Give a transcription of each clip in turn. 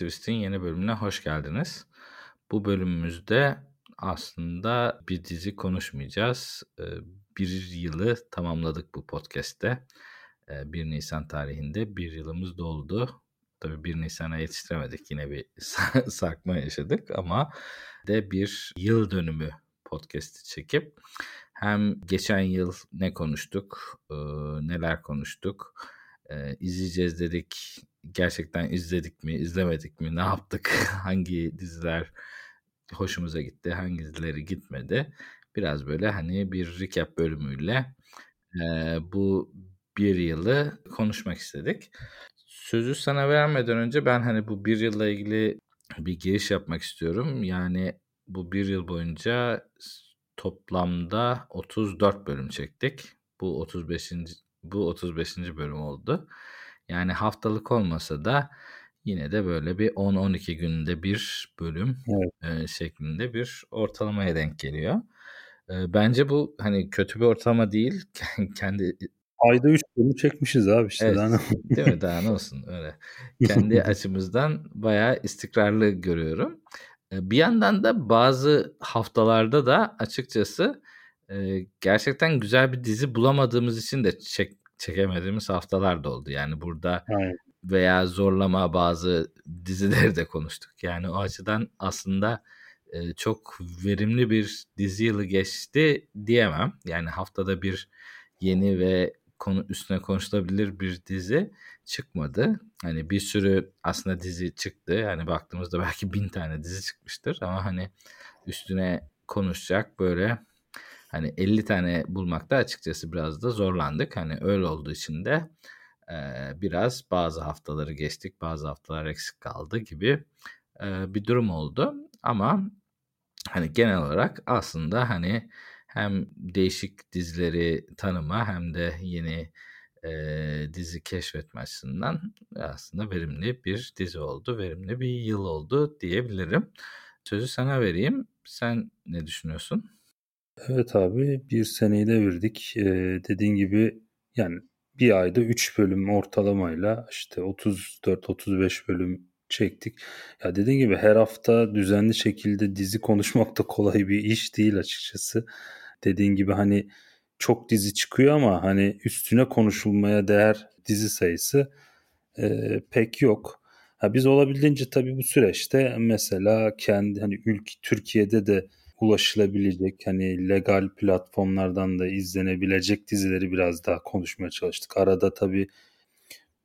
Twist'in yeni bölümüne hoş geldiniz. Bu bölümümüzde aslında bir dizi konuşmayacağız. Ee, bir yılı tamamladık bu podcast'te. 1 ee, Nisan tarihinde bir yılımız doldu. Tabii 1 Nisan'a yetiştiremedik. Yine bir sarkma yaşadık ama de bir yıl dönümü podcast'i çekip hem geçen yıl ne konuştuk, e, neler konuştuk, izleyeceğiz dedik, gerçekten izledik mi, izlemedik mi, ne yaptık, hangi diziler hoşumuza gitti, hangi dizileri gitmedi. Biraz böyle hani bir recap bölümüyle e, bu bir yılı konuşmak istedik. Sözü sana vermeden önce ben hani bu bir yılla ilgili bir giriş yapmak istiyorum. Yani bu bir yıl boyunca toplamda 34 bölüm çektik. Bu 35. bu 35. bölüm oldu. Yani haftalık olmasa da yine de böyle bir 10-12 günde bir bölüm evet. e, şeklinde bir ortalamaya denk geliyor. E, bence bu hani kötü bir ortalama değil. Kendi Ayda 3 bölüm çekmişiz abi işte. Evet, daha ne... değil mi? Daha ne olsun öyle. Kendi açımızdan bayağı istikrarlı görüyorum. Bir yandan da bazı haftalarda da açıkçası gerçekten güzel bir dizi bulamadığımız için de çek, çekemediğimiz haftalar da oldu. Yani burada Aynen. veya zorlama bazı dizileri de konuştuk. Yani o açıdan aslında çok verimli bir dizi yılı geçti diyemem. Yani haftada bir yeni ve konu üstüne konuşulabilir bir dizi çıkmadı. Hani bir sürü aslında dizi çıktı. Yani baktığımızda belki bin tane dizi çıkmıştır ama hani üstüne konuşacak böyle hani 50 tane bulmakta açıkçası biraz da zorlandık. Hani öyle olduğu için de e, biraz bazı haftaları geçtik, bazı haftalar eksik kaldı gibi e, bir durum oldu. Ama hani genel olarak aslında hani hem değişik dizileri tanıma hem de yeni e, dizi keşfetme açısından aslında verimli bir dizi oldu. Verimli bir yıl oldu diyebilirim. Sözü sana vereyim. Sen ne düşünüyorsun? Evet abi bir seneyi devirdik. Ee, dediğin gibi yani bir ayda 3 bölüm ortalamayla işte 34-35 bölüm çektik. Ya dediğin gibi her hafta düzenli şekilde dizi konuşmak da kolay bir iş değil açıkçası. Dediğin gibi hani çok dizi çıkıyor ama hani üstüne konuşulmaya değer dizi sayısı e, pek yok. Ha biz olabildiğince tabii bu süreçte mesela kendi hani ülke Türkiye'de de ulaşılabilecek hani legal platformlardan da izlenebilecek dizileri biraz daha konuşmaya çalıştık. Arada tabii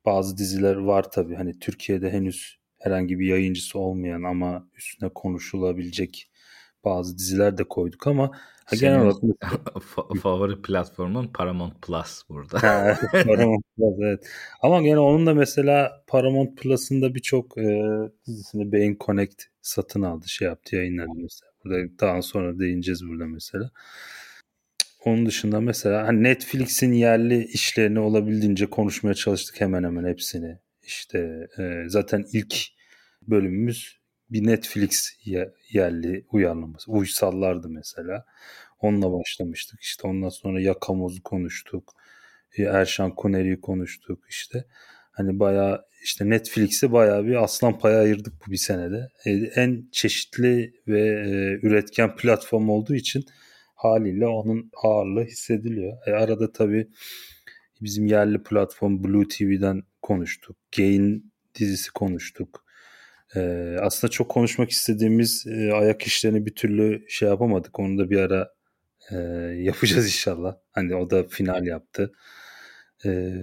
bazı diziler var tabii hani Türkiye'de henüz herhangi bir yayıncısı olmayan ama üstüne konuşulabilecek bazı diziler de koyduk ama ha, genel olarak favori platformun Paramount Plus burada. Paramount Plus evet. Ama gene onun da mesela Paramount Plus'ın da birçok e, dizisini Beyin Connect satın aldı, şey yaptı, yayınladı mesela. Daha sonra değineceğiz burada mesela. Onun dışında mesela hani Netflix'in yerli işlerini olabildiğince konuşmaya çalıştık hemen hemen hepsini. İşte e, zaten ilk bölümümüz bir Netflix yerli uyarlaması. Uysallardı mesela. Onunla başlamıştık. İşte ondan sonra Yakamoz'u konuştuk. E, Erşan Kuneri'yi konuştuk işte. Hani bayağı işte Netflix'e bayağı bir aslan payı ayırdık bu bir senede. E, en çeşitli ve e, üretken platform olduğu için haliyle onun ağırlığı hissediliyor. E, arada tabii bizim yerli platform Blue TV'den konuştuk. Gain dizisi konuştuk. Ee, aslında çok konuşmak istediğimiz e, ayak işlerini bir türlü şey yapamadık. Onu da bir ara e, yapacağız inşallah. Hani o da final yaptı. Ee,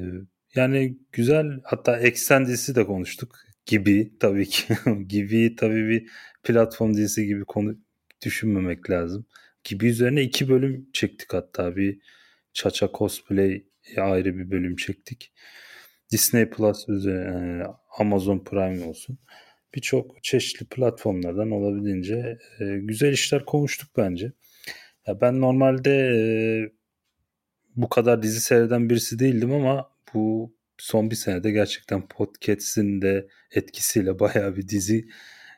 yani güzel hatta Extend dizisi de konuştuk. Gibi tabii ki. gibi tabii bir platform dizisi gibi konu düşünmemek lazım. Gibi üzerine iki bölüm çektik hatta bir Chacha Cosplay ayrı bir bölüm çektik. Disney Plus üzerine Amazon Prime olsun birçok çeşitli platformlardan olabildiğince e, güzel işler konuştuk bence. Ya ben normalde e, bu kadar dizi seyreden birisi değildim ama bu son bir senede gerçekten podcast'in de etkisiyle bayağı bir dizi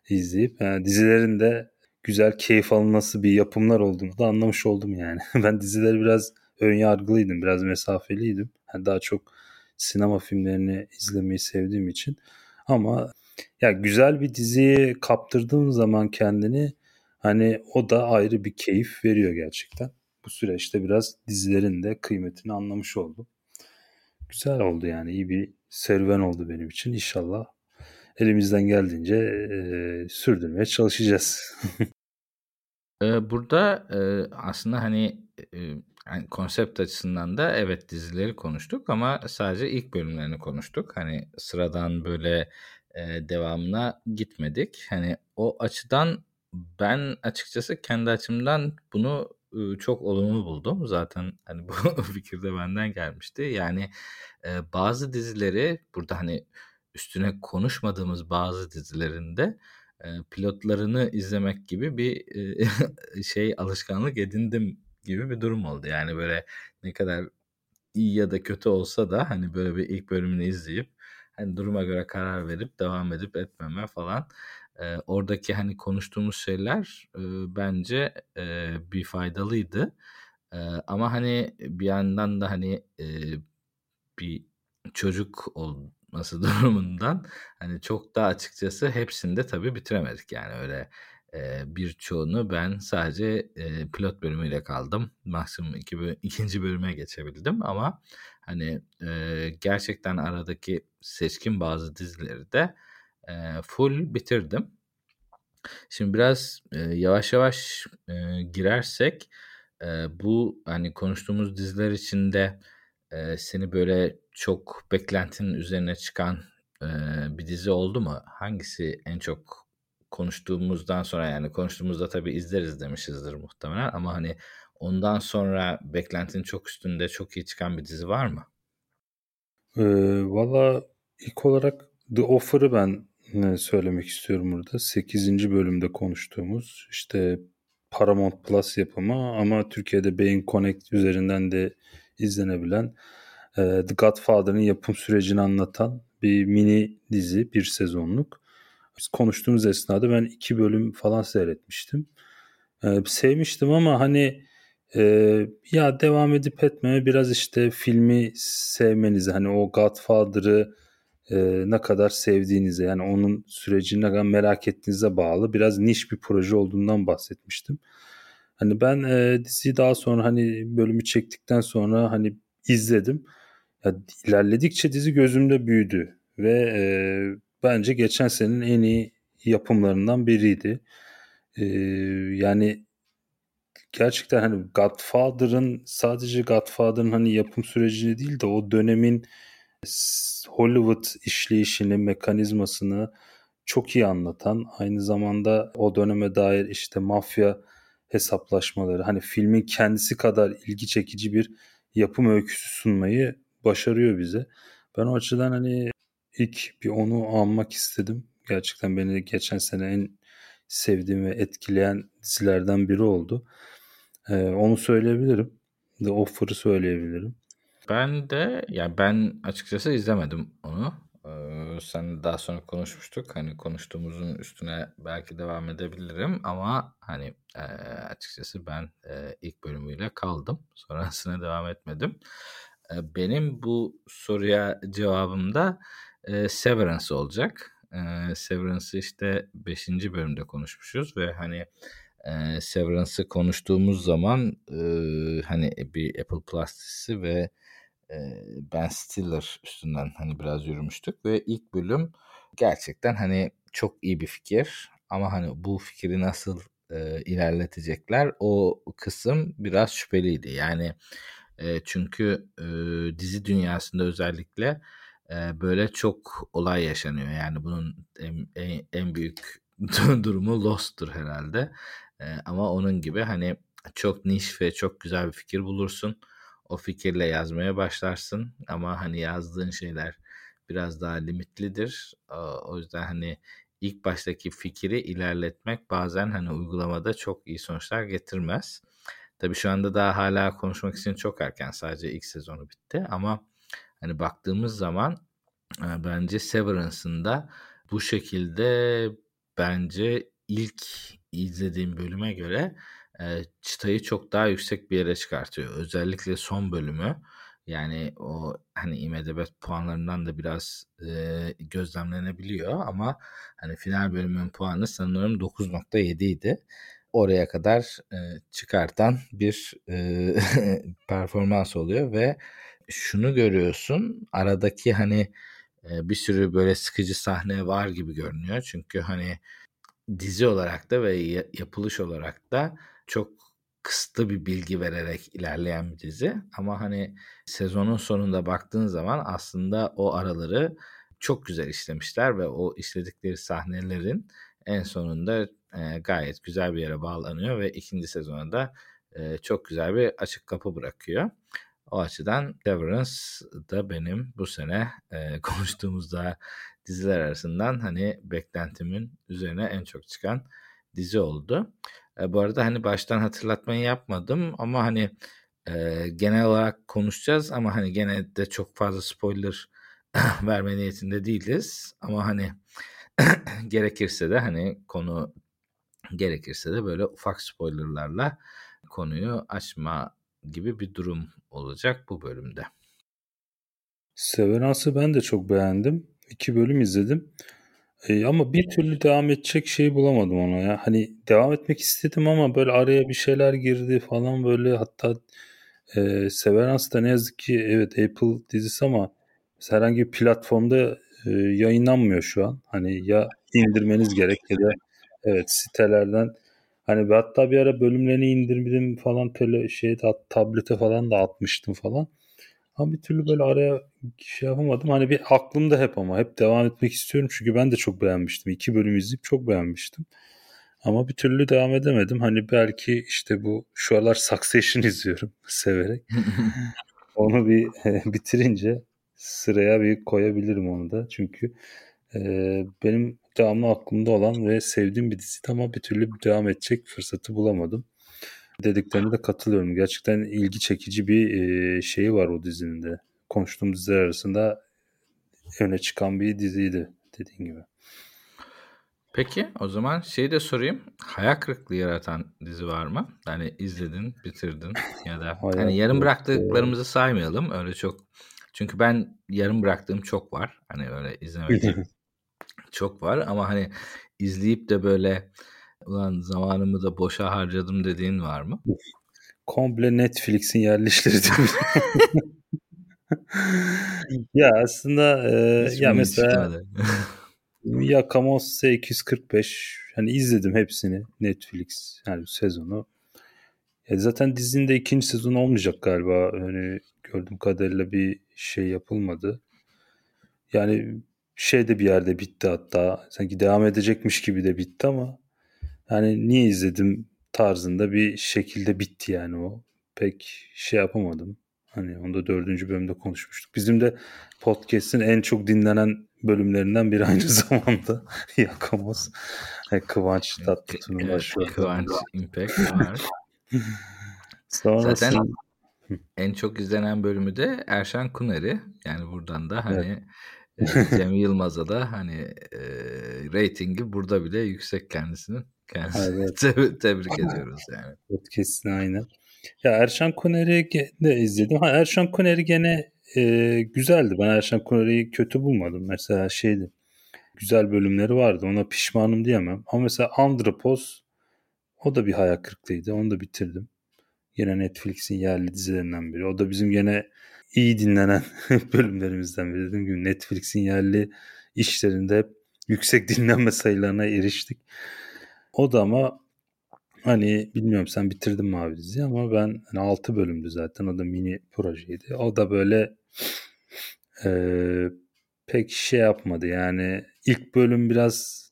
izleyip yani dizilerin de güzel keyif alınması bir yapımlar olduğunu da anlamış oldum yani. ben dizileri biraz ön yargılıydım, biraz mesafeliydim. Yani daha çok sinema filmlerini izlemeyi sevdiğim için. Ama ya güzel bir diziye kaptırdığın zaman kendini hani o da ayrı bir keyif veriyor gerçekten. Bu süreçte biraz dizilerin de kıymetini anlamış oldum. Güzel oldu yani iyi bir serüven oldu benim için. İnşallah elimizden geldiğince e, sürdürmeye çalışacağız. Burada aslında hani yani konsept açısından da evet dizileri konuştuk ama sadece ilk bölümlerini konuştuk. Hani sıradan böyle devamına gitmedik. Hani o açıdan ben açıkçası kendi açımdan bunu çok olumlu buldum. Zaten hani bu fikir de benden gelmişti. Yani bazı dizileri burada hani üstüne konuşmadığımız bazı dizilerinde pilotlarını izlemek gibi bir şey alışkanlık edindim gibi bir durum oldu. Yani böyle ne kadar iyi ya da kötü olsa da hani böyle bir ilk bölümünü izleyip hani duruma göre karar verip devam edip etmeme falan. E, oradaki hani konuştuğumuz şeyler e, bence e, bir faydalıydı. E, ama hani bir yandan da hani e, bir çocuk ol, çıkması durumundan hani çok da açıkçası hepsini de tabii bitiremedik yani öyle e, birçoğunu ben sadece e, pilot bölümüyle kaldım. Maksimum iki, ikinci bölüme geçebildim ama hani e, gerçekten aradaki seçkin bazı dizileri de e, full bitirdim. Şimdi biraz e, yavaş yavaş e, girersek e, bu hani konuştuğumuz diziler içinde e, seni böyle çok beklentinin üzerine çıkan e, bir dizi oldu mu? Hangisi en çok konuştuğumuzdan sonra yani konuştuğumuzda tabii izleriz demişizdir muhtemelen ama hani ondan sonra beklentinin çok üstünde çok iyi çıkan bir dizi var mı? Ee, Valla ilk olarak The Offer'ı ben söylemek istiyorum burada. 8. bölümde konuştuğumuz işte Paramount Plus yapımı ama Türkiye'de Beyin Connect üzerinden de izlenebilen e, The Godfather'ın yapım sürecini anlatan bir mini dizi, bir sezonluk. Biz konuştuğumuz esnada ben iki bölüm falan seyretmiştim. E, sevmiştim ama hani e, ya devam edip etmeme biraz işte filmi sevmenize hani o Godfather'ı e, ne kadar sevdiğinize yani onun sürecini ne kadar merak ettiğinize bağlı biraz niş bir proje olduğundan bahsetmiştim. Hani ben e, diziyi daha sonra hani bölümü çektikten sonra hani izledim. Ya, ilerledikçe dizi gözümde büyüdü ve e, bence geçen senenin en iyi yapımlarından biriydi. E, yani gerçekten hani Godfather'ın sadece Godfather'ın hani yapım sürecini değil de o dönemin Hollywood işleyişini, mekanizmasını çok iyi anlatan, aynı zamanda o döneme dair işte mafya hesaplaşmaları, hani filmin kendisi kadar ilgi çekici bir yapım öyküsü sunmayı başarıyor bize. Ben o açıdan hani ilk bir onu anmak istedim. Gerçekten beni geçen sene en sevdiğim ve etkileyen dizilerden biri oldu. Ee, onu söyleyebilirim. The Offer'ı söyleyebilirim. Ben de yani ben açıkçası izlemedim onu. Ee, sen daha sonra konuşmuştuk. Hani konuştuğumuzun üstüne belki devam edebilirim ama hani e, açıkçası ben e, ilk bölümüyle kaldım. Sonrasına devam etmedim. E, benim bu soruya cevabım da e, Severance olacak. E, Severance'ı işte 5. bölümde konuşmuşuz ve hani e, Severance'ı konuştuğumuz zaman e, hani bir Apple Plus dizisi ve Ben Stiller üstünden hani biraz yürümüştük ve ilk bölüm gerçekten hani çok iyi bir fikir ama hani bu fikri nasıl e, ilerletecekler o kısım biraz şüpheliydi. Yani e, çünkü e, dizi dünyasında özellikle e, böyle çok olay yaşanıyor. Yani bunun en, en, en büyük durumu Lost'tur herhalde. E, ama onun gibi hani çok niş ve çok güzel bir fikir bulursun o fikirle yazmaya başlarsın ama hani yazdığın şeyler biraz daha limitlidir. O yüzden hani ilk baştaki fikri ilerletmek bazen hani uygulamada çok iyi sonuçlar getirmez. Tabii şu anda daha hala konuşmak için çok erken. Sadece ilk sezonu bitti ama hani baktığımız zaman bence Severance'ın da bu şekilde bence ilk izlediğim bölüme göre çıtayı çok daha yüksek bir yere çıkartıyor. Özellikle son bölümü Yani o hani IMDb puanlarından da biraz e, gözlemlenebiliyor ama hani final bölümünün puanı sanırım 9.7 idi. Oraya kadar e, çıkartan bir e, performans oluyor ve şunu görüyorsun aradaki hani e, bir sürü böyle sıkıcı sahne var gibi görünüyor. Çünkü hani dizi olarak da ve yapılış olarak da çok kısıtlı bir bilgi vererek ilerleyen bir dizi. Ama hani sezonun sonunda baktığın zaman aslında o araları çok güzel işlemişler ve o işledikleri sahnelerin en sonunda e, gayet güzel bir yere bağlanıyor ve ikinci sezona da e, çok güzel bir açık kapı bırakıyor. O açıdan Severance da benim bu sene e, konuştuğumuzda diziler arasından hani beklentimin üzerine en çok çıkan dizi oldu. E, bu arada hani baştan hatırlatmayı yapmadım ama hani e, genel olarak konuşacağız ama hani gene de çok fazla spoiler verme niyetinde değiliz. Ama hani gerekirse de hani konu gerekirse de böyle ufak spoilerlarla konuyu açma gibi bir durum olacak bu bölümde. Severance'ı ben de çok beğendim. İki bölüm izledim. Ee, ama bir türlü devam edecek şey bulamadım ona ya. Hani devam etmek istedim ama böyle araya bir şeyler girdi falan böyle hatta e, Severance da ne yazık ki evet Apple dizisi ama herhangi bir platformda e, yayınlanmıyor şu an. Hani ya indirmeniz gerek ya da evet sitelerden hani hatta bir ara bölümlerini indirdim falan tele şey tablete falan da atmıştım falan. Ama bir türlü böyle araya şey yapamadım. Hani bir aklımda hep ama hep devam etmek istiyorum. Çünkü ben de çok beğenmiştim. İki bölüm izleyip çok beğenmiştim. Ama bir türlü devam edemedim. Hani belki işte bu şu aralar Succession izliyorum severek. onu bir bitirince sıraya bir koyabilirim onu da. Çünkü e, benim devamlı aklımda olan ve sevdiğim bir diziydi ama bir türlü devam edecek fırsatı bulamadım dediklerine de katılıyorum. Gerçekten ilgi çekici bir şeyi var o dizinin de. Konuştuğum diziler arasında öne çıkan bir diziydi dediğin gibi. Peki o zaman şeyi de sorayım. Hayal kırıklığı yaratan dizi var mı? Yani izledin, bitirdin ya da hani yarım bıraktıklarımızı saymayalım. Öyle çok çünkü ben yarım bıraktığım çok var. Hani öyle izlemediğim çok var ama hani izleyip de böyle Ulan zamanımı da boşa harcadım dediğin var mı? Komple Netflix'in işleri ya aslında e, ya mesela Yakamoss 245 hani izledim hepsini Netflix yani sezonu. Ya zaten dizinin de ikinci sezon olmayacak galiba. Hani gördüğüm kadarıyla bir şey yapılmadı. Yani şey de bir yerde bitti hatta. Sanki devam edecekmiş gibi de bitti ama yani niye izledim tarzında bir şekilde bitti yani o. Pek şey yapamadım. Hani onda dördüncü bölümde konuşmuştuk. Bizim de podcast'in en çok dinlenen bölümlerinden biri aynı zamanda Yakamoz. Yani Kıvanç Tatlıtuğ'un başrolü. Kıvanç Impact var. Sonrasında... Zaten en çok izlenen bölümü de Erşan Kuneri. Yani buradan da hani evet. Cem Yılmaz'a da hani e, reytingi burada bile yüksek kendisinin. Kendisini evet. tebrik ediyoruz yani. Podcast'ini aynen. Ya Erşan Kuner'i de izledim. Ha, Erşan Kuner'i gene e, güzeldi. Ben Erşan Kuner'i kötü bulmadım. Mesela şeydi. Güzel bölümleri vardı. Ona pişmanım diyemem. Ama mesela Andropos o da bir hayal kırıklığıydı. Onu da bitirdim. Yine Netflix'in yerli dizilerinden biri. O da bizim gene iyi dinlenen bölümlerimizden biri. Dediğim gibi Netflix'in yerli işlerinde yüksek dinlenme sayılarına eriştik. O da ama hani bilmiyorum sen bitirdin mi abi diziyi ama ben hani 6 bölümdü zaten. O da mini projeydi. O da böyle e, pek şey yapmadı. Yani ilk bölüm biraz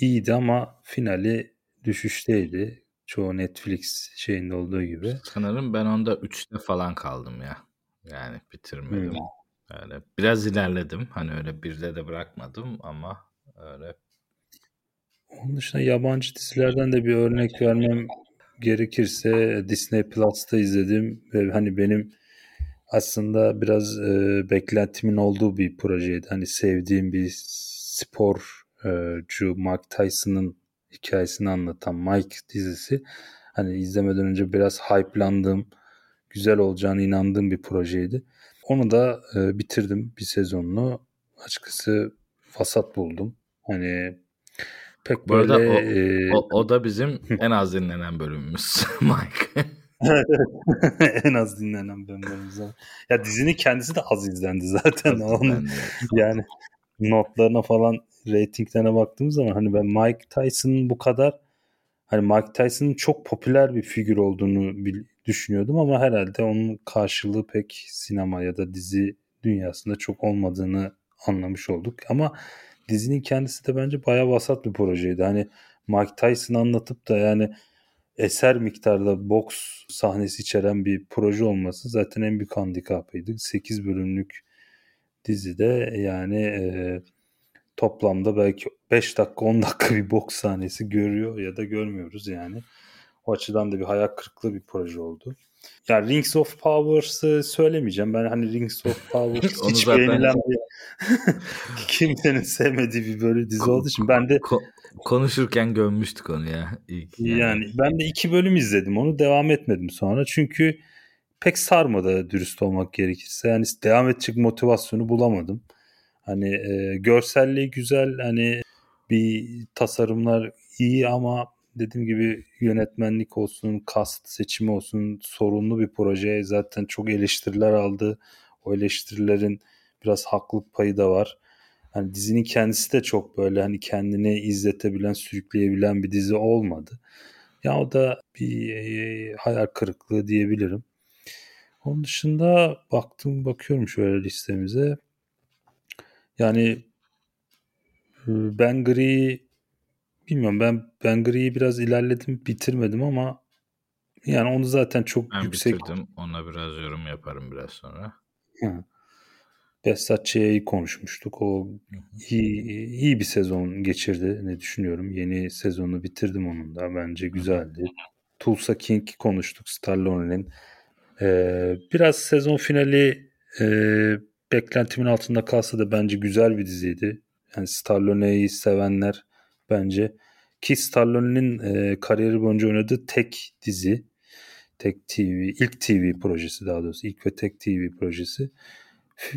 iyiydi ama finali düşüşteydi. Çoğu Netflix şeyinde olduğu gibi. Sanırım ben onda 3'te falan kaldım ya. Yani bitirmedim. Hmm. Öyle biraz ilerledim. Hani öyle birde de bırakmadım ama öyle onun dışında yabancı dizilerden de bir örnek vermem gerekirse Disney Plus'ta izledim ve hani benim aslında biraz e, beklentimin olduğu bir projeydi. Hani sevdiğim bir sporcu Mike Tyson'ın hikayesini anlatan Mike dizisi. Hani izlemeden önce biraz hype'landığım, güzel olacağını inandığım bir projeydi. Onu da e, bitirdim bir sezonunu. Açıkçası fasat buldum. Hani pek Bu arada böyle o, e, o, o da bizim en az dinlenen bölümümüz Mike. En az dinlenen var. Ya dizinin kendisi de az izlendi zaten. Az Onun izlendi. yani notlarına falan reytinglerine baktığımız zaman hani ben Mike Tyson'ın bu kadar hani Mike Tyson'ın çok popüler bir figür olduğunu bil- düşünüyordum ama herhalde onun karşılığı pek sinema ya da dizi dünyasında çok olmadığını anlamış olduk. Ama dizinin kendisi de bence bayağı vasat bir projeydi. Hani Mike Tyson anlatıp da yani eser miktarda boks sahnesi içeren bir proje olması zaten en büyük handikapıydı. 8 bölümlük dizide yani e, toplamda belki 5 dakika 10 dakika bir boks sahnesi görüyor ya da görmüyoruz yani. O açıdan da bir hayal kırıklığı bir proje oldu. Ya Rings of Powers'ı söylemeyeceğim. Ben hani Rings of Powers hiç beğenilen bir kimsenin sevmediği bir böyle dizi olduğu için ben de Ko- konuşurken gömmüştük onu ya. İlk yani ben de iki bölüm izledim onu devam etmedim sonra çünkü pek sarmadı dürüst olmak gerekirse yani devam edecek motivasyonu bulamadım. Hani e, görselliği güzel hani bir tasarımlar iyi ama dediğim gibi yönetmenlik olsun, kast seçimi olsun sorunlu bir proje. Zaten çok eleştiriler aldı. O eleştirilerin biraz haklılık payı da var. Hani dizinin kendisi de çok böyle hani kendini izletebilen, sürükleyebilen bir dizi olmadı. Ya o da bir e, hayal kırıklığı diyebilirim. Onun dışında baktım bakıyorum şöyle listemize. Yani e, Ben Gri bilmiyorum ben Ben Gri'yi biraz ilerledim bitirmedim ama yani onu zaten çok Ben yüksek bitirdim. Ona biraz yorum yaparım biraz sonra. Hı. Behzat Ç'yi konuşmuştuk. O iyi, iyi bir sezon geçirdi ne düşünüyorum. Yeni sezonu bitirdim onun da. Bence güzeldi. Tulsa King konuştuk Stallone'nin. Ee, biraz sezon finali e, beklentimin altında kalsa da bence güzel bir diziydi. Yani Stallone'yi sevenler bence ki Stallone'nin e, kariyeri boyunca oynadığı tek dizi tek TV, ilk TV projesi daha doğrusu ilk ve tek TV projesi.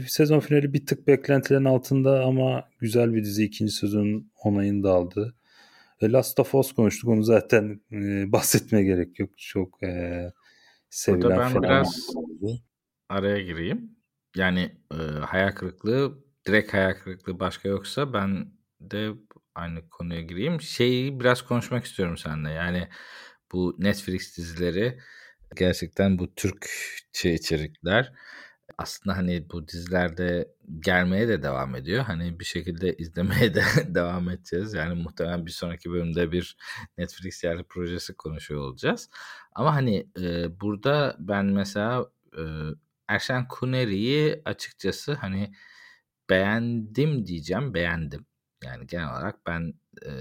Sezon finali bir tık beklentilerin altında ama güzel bir dizi ikinci sezonun onayını da aldı. E, Last of Us konuştuk onu zaten e, bahsetmeye gerek yok. Çok e, sevilen Burada ben biraz oldu. araya gireyim. Yani e, hayal kırıklığı, direkt hayal kırıklığı başka yoksa ben de aynı konuya gireyim. Şeyi biraz konuşmak istiyorum seninle. Yani bu Netflix dizileri gerçekten bu Türkçe içerikler aslında hani bu dizilerde gelmeye de devam ediyor. Hani bir şekilde izlemeye de devam edeceğiz. Yani muhtemelen bir sonraki bölümde bir Netflix yerli projesi konuşuyor olacağız. Ama hani e, burada ben mesela e, Erşen Kuneri'yi açıkçası hani beğendim diyeceğim. Beğendim. Yani genel olarak ben e,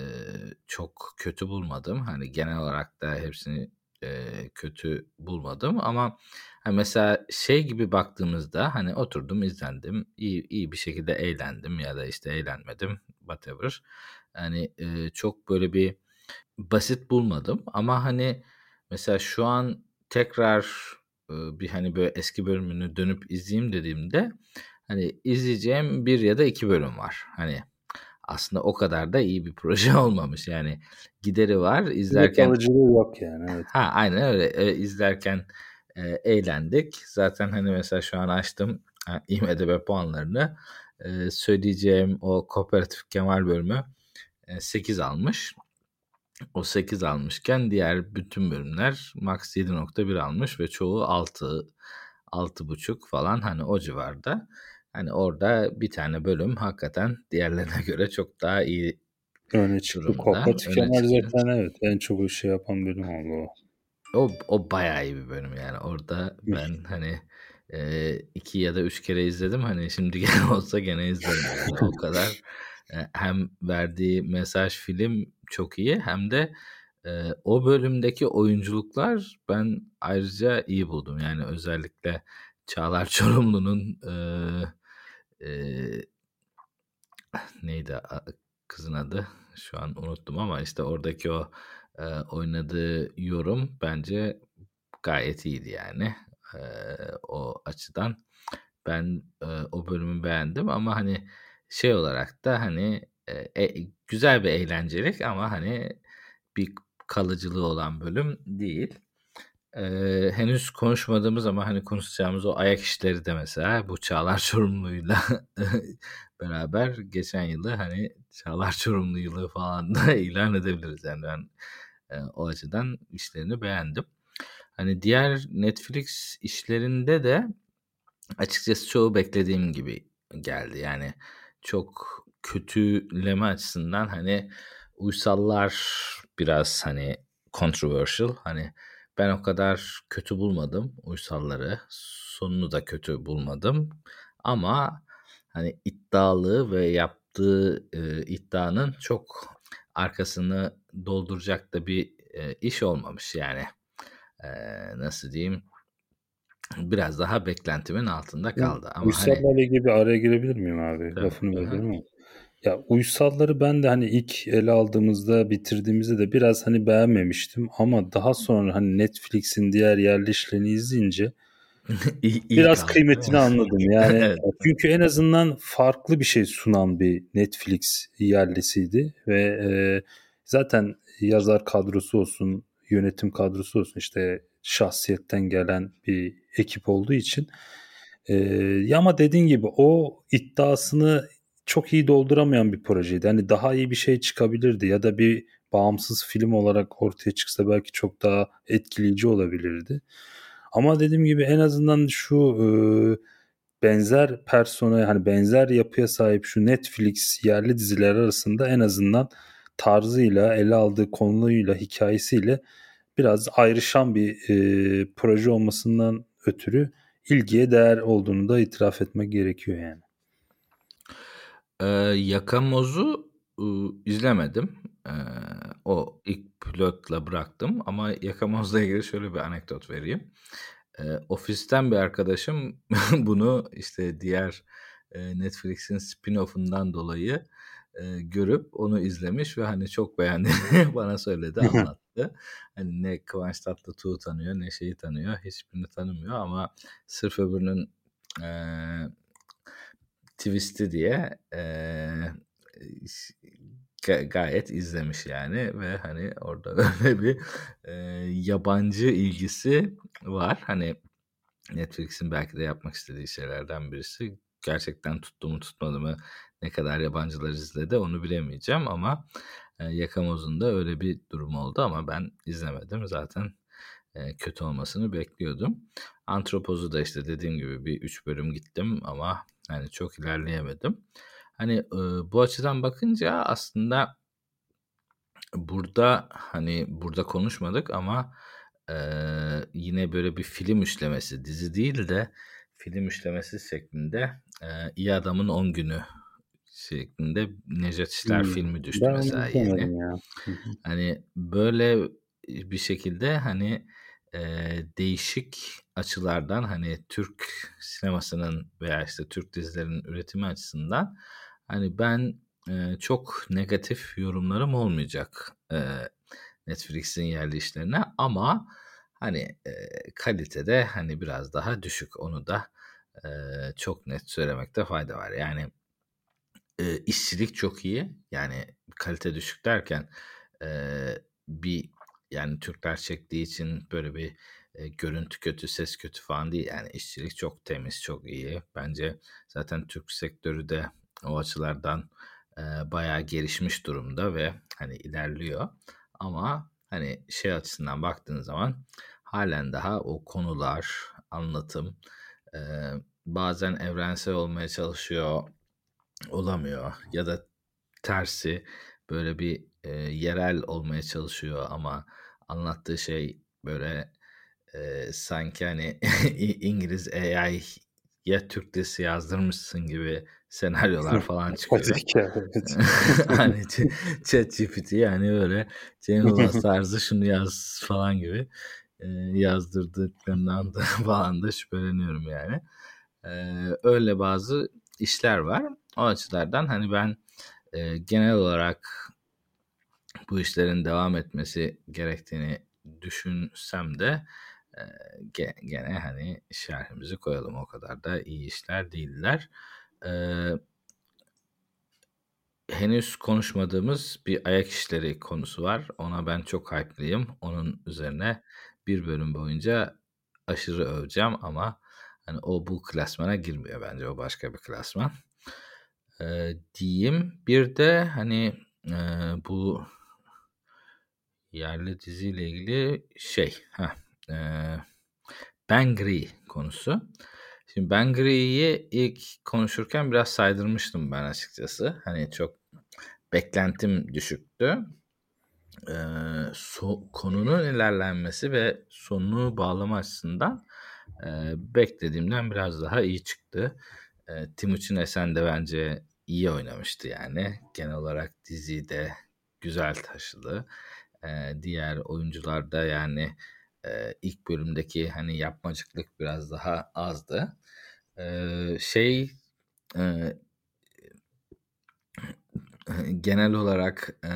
çok kötü bulmadım. Hani genel olarak da hepsini e, kötü bulmadım ama hani mesela şey gibi baktığımızda hani oturdum izlendim iyi, iyi bir şekilde eğlendim ya da işte eğlenmedim whatever. Hani e, çok böyle bir basit bulmadım ama hani mesela şu an tekrar bir hani böyle eski bölümünü dönüp izleyeyim dediğimde hani izleyeceğim bir ya da iki bölüm var. Hani aslında o kadar da iyi bir proje olmamış. Yani gideri var. İzlerken kalıcılığı yok yani. Evet. ha aynen öyle e, izlerken e, eğlendik. Zaten hani mesela şu an açtım ha, IMDb puanlarını e, söyleyeceğim o kooperatif Kemal bölümü e, 8 almış. O 8 almışken diğer bütün bölümler max 7.1 almış ve çoğu 6 6.5 falan hani o civarda. Hani orada bir tane bölüm hakikaten diğerlerine göre çok daha iyi Öne çıktı. Kooperatif çıktı. zaten evet en çok şey yapan bölüm oldu o. O, o bayağı iyi bir bölüm yani. Orada ben hani e, iki ya da üç kere izledim. Hani şimdi gene olsa gene izlerim. Yani o kadar e, hem verdiği mesaj film çok iyi hem de e, o bölümdeki oyunculuklar ben ayrıca iyi buldum. Yani özellikle Çağlar Çorumlu'nun e, e, neydi kızın adı? Şu an unuttum ama işte oradaki o e, oynadığı yorum bence gayet iyiydi yani. E, o açıdan Ben e, o bölümü beğendim ama hani şey olarak da hani e, güzel bir eğlencelik ama hani bir kalıcılığı olan bölüm değil. Ee, henüz konuşmadığımız ama hani konuşacağımız o ayak işleri de mesela bu Çağlar Çorumlu'yla beraber geçen yılı hani Çağlar Çorumlu yılı falan da ilan edebiliriz. Yani ben e, o açıdan işlerini beğendim. Hani diğer Netflix işlerinde de açıkçası çoğu beklediğim gibi geldi. Yani çok kötüleme açısından hani uysallar biraz hani controversial hani ben o kadar kötü bulmadım uysalları. Sonunu da kötü bulmadım. Ama hani iddialı ve yaptığı e, iddianın çok arkasını dolduracak da bir e, iş olmamış yani. E, nasıl diyeyim? Biraz daha beklentimin altında kaldı. Ama Uysallarla hani... ilgili bir araya girebilir miyim abi? Tabii, Lafını böldüm ama. Ya uysalları ben de hani ilk ele aldığımızda bitirdiğimizde de biraz hani beğenmemiştim ama daha sonra hani Netflix'in diğer yerli işlerini izleyince biraz kaldı, kıymetini anladım yani. evet. Çünkü en azından farklı bir şey sunan bir Netflix yerlisiydi ve e, zaten yazar kadrosu olsun, yönetim kadrosu olsun işte şahsiyetten gelen bir ekip olduğu için ee, ama dediğin gibi o iddiasını çok iyi dolduramayan bir projeydi. Hani daha iyi bir şey çıkabilirdi ya da bir bağımsız film olarak ortaya çıksa belki çok daha etkileyici olabilirdi. Ama dediğim gibi en azından şu e, benzer persona hani benzer yapıya sahip şu Netflix yerli diziler arasında en azından tarzıyla, ele aldığı konuyla, hikayesiyle biraz ayrışan bir e, proje olmasından ötürü ilgiye değer olduğunu da itiraf etmek gerekiyor yani. Ee, Yakamoz'u ıı, izlemedim. Ee, o ilk pilotla bıraktım ama Yakamoz'la ilgili şöyle bir anekdot vereyim. Ee, ofisten bir arkadaşım bunu işte diğer e, Netflix'in spin-off'undan dolayı e, görüp onu izlemiş ve hani çok beğendiğini bana söyledi, anlattı. Hani ne Kıvanç Tatlıtuğ'u tanıyor ne şeyi tanıyor. Hiçbirini tanımıyor ama sırf öbürünün e, twist'i diye e, gayet izlemiş yani ve hani orada öyle bir e, yabancı ilgisi var. Hani Netflix'in belki de yapmak istediği şeylerden birisi. Gerçekten tuttu mu tutmadı mı ne kadar yabancılar izledi onu bilemeyeceğim ama e, Yakamoz'un da öyle bir durum oldu ama ben izlemedim zaten e, kötü olmasını bekliyordum. Antropoz'u da işte dediğim gibi bir üç bölüm gittim ama hani çok ilerleyemedim. Hani e, bu açıdan bakınca aslında burada hani burada konuşmadık ama e, yine böyle bir film üçlemesi dizi değil de film üçlemesi şeklinde e, İyi Adamın 10 Günü şeklinde Necdet İşler hmm. filmi düştü ben mesela yeni. Ya. hani böyle bir şekilde hani e, değişik açılardan hani Türk sinemasının veya işte Türk dizilerinin üretimi açısından hani ben e, çok negatif yorumlarım olmayacak e, Netflix'in yerli işlerine. Ama hani e, kalitede hani biraz daha düşük. Onu da e, çok net söylemekte fayda var. Yani e, işçilik çok iyi. Yani kalite düşük derken e, bir yani Türkler çektiği için böyle bir e, görüntü kötü, ses kötü falan değil. Yani işçilik çok temiz, çok iyi. Bence zaten Türk sektörü de o açılardan e, bayağı gelişmiş durumda ve hani ilerliyor. Ama hani şey açısından baktığın zaman halen daha o konular, anlatım e, bazen evrensel olmaya çalışıyor, olamıyor ya da tersi böyle bir e, yerel olmaya çalışıyor ama anlattığı şey böyle e, sanki hani İngiliz AI ya Türk dizisi yazdırmışsın gibi senaryolar falan çıkıyor. hani chat GPT yani böyle Cem Yılmaz tarzı şunu yaz falan gibi e, yazdırdıklarından da falan da şüpheleniyorum yani. E, öyle bazı işler var. O açılardan hani ben e, genel olarak bu işlerin devam etmesi gerektiğini düşünsem de gene hani şerhimizi koyalım o kadar da iyi işler değiller. Ee, henüz konuşmadığımız bir ayak işleri konusu var. Ona ben çok hype'lıyım. Onun üzerine bir bölüm boyunca aşırı öveceğim ama hani o bu klasmana girmiyor bence. O başka bir klasman. Ee, diyeyim. Bir de hani e, bu yerli diziyle ilgili şey. Heh, e, Bangri konusu. Şimdi Bangri'yi ilk konuşurken biraz saydırmıştım ben açıkçası. Hani çok beklentim düşüktü. Ee, so, konunun ilerlenmesi ve sonunu bağlama açısından e, beklediğimden biraz daha iyi çıktı. E, Timuçin Esen de bence iyi oynamıştı yani. Genel olarak diziyi de güzel taşıdı. E, diğer oyuncular da yani e, ilk bölümdeki hani yapmacıklık biraz daha azdı. E, şey e, genel olarak e,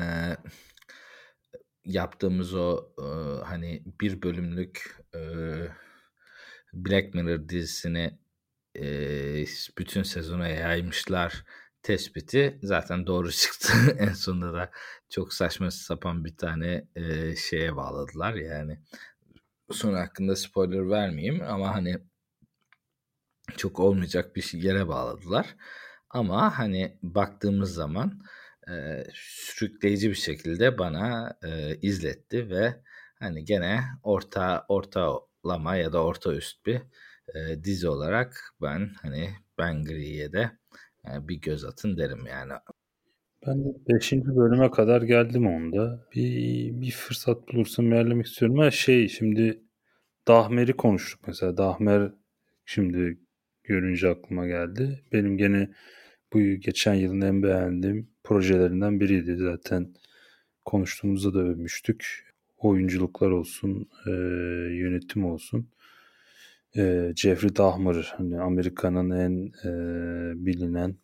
yaptığımız o e, hani bir bölümlük e, Black Mirror dizisini e, bütün sezona yaymışlar tespiti zaten doğru çıktı. en sonunda da çok saçma sapan bir tane e, şeye bağladılar yani. Son hakkında spoiler vermeyeyim ama hani çok olmayacak bir şey yere bağladılar. Ama hani baktığımız zaman e, sürükleyici bir şekilde bana e, izletti ve hani gene orta ortalama ya da orta üst bir e, dizi olarak ben hani Ben Gri'ye de yani bir göz atın derim yani. Ben de 5. bölüme kadar geldim onda. Bir, bir fırsat bulursam ilerlemek istiyorum ama şey şimdi Dahmer'i konuştuk mesela. Dahmer şimdi görünce aklıma geldi. Benim gene bu geçen yılın en beğendiğim projelerinden biriydi. Zaten konuştuğumuzda da övmüştük. Oyunculuklar olsun, e, yönetim olsun. E, Jeffrey Dahmer hani Amerika'nın en e, bilinen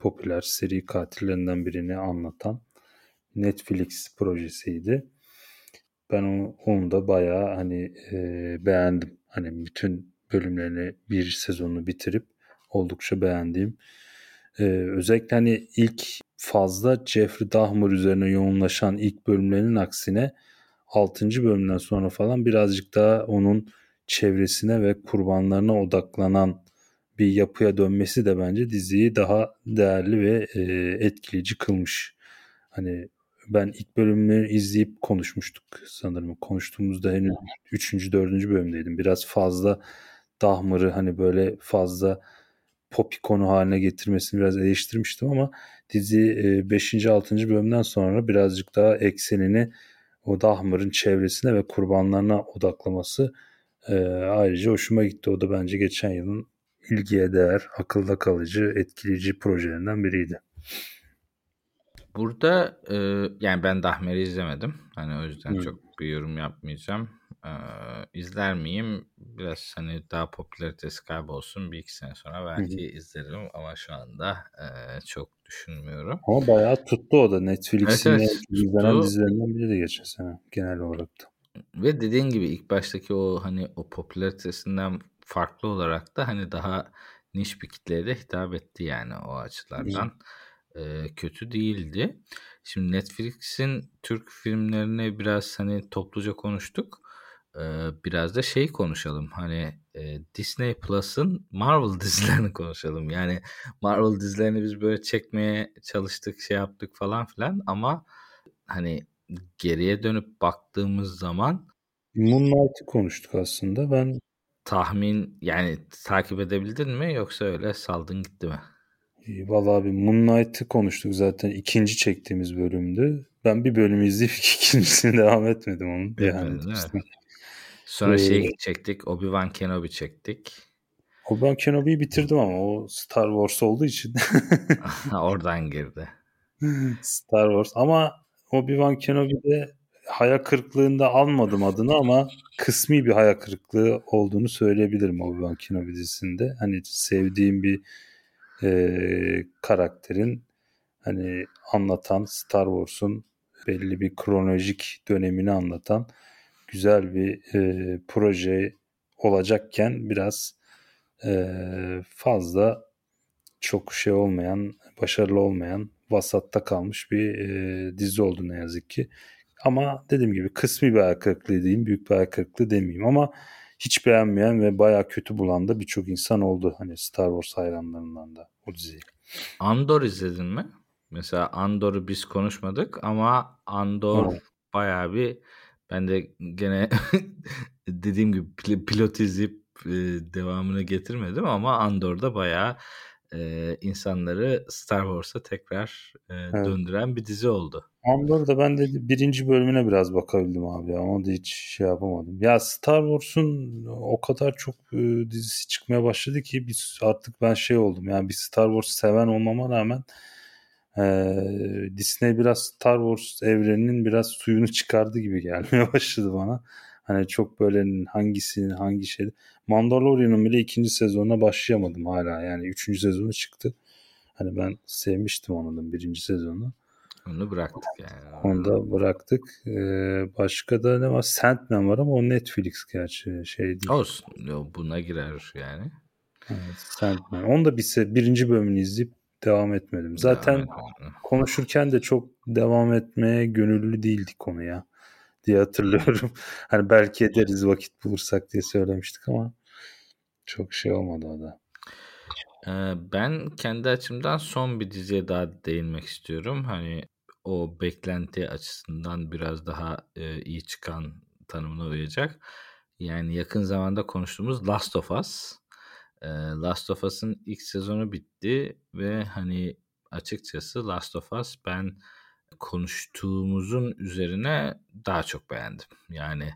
popüler seri katillerinden birini anlatan Netflix projesiydi. Ben onu, onu da bayağı hani e, beğendim. Hani bütün bölümlerini bir sezonu bitirip oldukça beğendiğim. E, özellikle hani ilk fazla Jeffrey Dahmer üzerine yoğunlaşan ilk bölümlerinin aksine 6. bölümden sonra falan birazcık daha onun çevresine ve kurbanlarına odaklanan bir yapıya dönmesi de bence diziyi daha değerli ve e, etkileyici kılmış. Hani ben ilk bölümünü izleyip konuşmuştuk sanırım. Konuştuğumuzda henüz 3. 4. bölümdeydim. Biraz fazla Dahmer'ı hani böyle fazla pop ikonu haline getirmesini biraz eleştirmiştim ama dizi 5. 6. bölümden sonra birazcık daha eksenini o Dahmer'ın çevresine ve kurbanlarına odaklaması e, ayrıca hoşuma gitti. O da bence geçen yılın ilgiye değer, akılda kalıcı, etkileyici projelerinden biriydi. Burada e, yani ben Dahmer'i izlemedim. Hani o yüzden Hı. çok bir yorum yapmayacağım. E, izler miyim? Biraz hani daha popülaritesi kaybolsun. Bir iki sene sonra belki Hı. izlerim ama şu anda e, çok düşünmüyorum. Ama bayağı tuttu o da. Netflix'in evet, evet, izlenen dizilerinden biri de geçen sene genel olarak da. Ve dediğin gibi ilk baştaki o hani o popülaritesinden farklı olarak da hani daha niş bir kitleye de hitap etti yani o açılardan. E, kötü değildi. Şimdi Netflix'in Türk filmlerini biraz hani topluca konuştuk. E, biraz da şey konuşalım. Hani e, Disney Plus'ın Marvel dizilerini konuşalım. Yani Marvel dizilerini biz böyle çekmeye çalıştık, şey yaptık falan filan ama hani geriye dönüp baktığımız zaman Moonlight'ı konuştuk aslında. Ben tahmin yani takip edebildin mi yoksa öyle saldın gitti mi? Vallahi bir Moonlight'ı konuştuk zaten ikinci çektiğimiz bölümdü. Ben bir bölümü izleyip ikincisini devam etmedim onun. Yani Sonra ee, şey çektik Obi-Wan Kenobi çektik. Obi-Wan Kenobi'yi bitirdim ama o Star Wars olduğu için. Oradan girdi. Star Wars ama Obi-Wan Kenobi'de haya kırıklığında almadım adını ama kısmi bir haya kırıklığı olduğunu söyleyebilirim Obi-Wan Kenobi dizisinde. Hani sevdiğim bir e, karakterin hani anlatan Star Wars'un belli bir kronolojik dönemini anlatan güzel bir e, proje olacakken biraz e, fazla çok şey olmayan, başarılı olmayan, vasatta kalmış bir e, dizi oldu ne yazık ki. Ama dediğim gibi kısmi bir ayak kırıklığı diyeyim, büyük bir ayak kırıklığı demeyeyim ama hiç beğenmeyen ve bayağı kötü bulan da birçok insan oldu. Hani Star Wars hayranlarından da o diziyi. Andor izledin mi? Mesela Andor'u biz konuşmadık ama Andor evet. bayağı bir ben de gene dediğim gibi pilot izleyip e, devamını getirmedim ama Andor'da bayağı e, insanları Star Wars'a tekrar e, evet. döndüren bir dizi oldu. Andor'da ben de birinci bölümüne biraz bakabildim abi ya. Onu da hiç şey yapamadım. Ya Star Wars'un o kadar çok e, dizisi çıkmaya başladı ki biz artık ben şey oldum. Yani bir Star Wars seven olmama rağmen e, Disney biraz Star Wars evreninin biraz suyunu çıkardı gibi gelmeye başladı bana. Hani çok böyle hangisi hangi şey. Mandalorian'ın bile ikinci sezonuna başlayamadım hala. Yani üçüncü sezonu çıktı. Hani ben sevmiştim onun birinci sezonu. Onu bıraktık yani. Onu da bıraktık. Ee, başka da ne var? Sandman var ama o Netflix gerçi şey değil. Olsun. Buna girer yani. Evet, Sandman. Onu da bir birinci bölümünü izleyip devam etmedim. Zaten devam konuşurken de çok devam etmeye gönüllü değildik konuya diye hatırlıyorum. hani belki ederiz vakit bulursak diye söylemiştik ama çok şey olmadı o da. Ben kendi açımdan son bir diziye daha değinmek istiyorum. Hani o beklenti açısından biraz daha iyi çıkan tanımına uyacak. Yani yakın zamanda konuştuğumuz Last of Us. Last of Us'ın ilk sezonu bitti ve hani açıkçası Last of Us ben konuştuğumuzun üzerine daha çok beğendim. Yani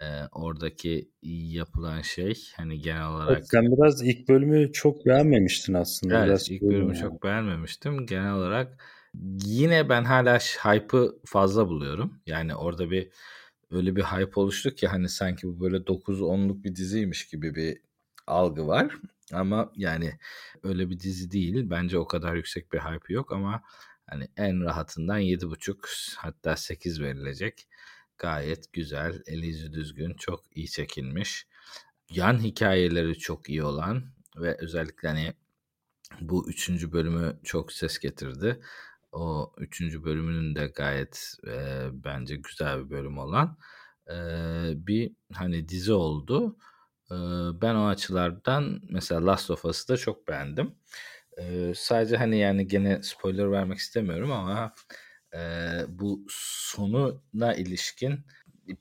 e, oradaki yapılan şey hani genel olarak. Evet, sen biraz ilk bölümü çok beğenmemiştin aslında. Evet biraz ilk bölümü yani. çok beğenmemiştim. Genel olarak yine ben hala hype'ı fazla buluyorum. Yani orada bir öyle bir hype oluştu ki hani sanki bu böyle 9-10'luk bir diziymiş gibi bir algı var. Ama yani öyle bir dizi değil. Bence o kadar yüksek bir hype yok ama hani en rahatından 7.5 hatta 8 verilecek. Gayet güzel, eli yüzü düzgün, çok iyi çekilmiş. Yan hikayeleri çok iyi olan ve özellikle hani bu üçüncü bölümü çok ses getirdi. O üçüncü bölümünün de gayet e, bence güzel bir bölüm olan e, bir hani dizi oldu. E, ben o açılardan mesela Last of Us'ı da çok beğendim. E, sadece hani yani gene spoiler vermek istemiyorum ama e, bu sonuna ilişkin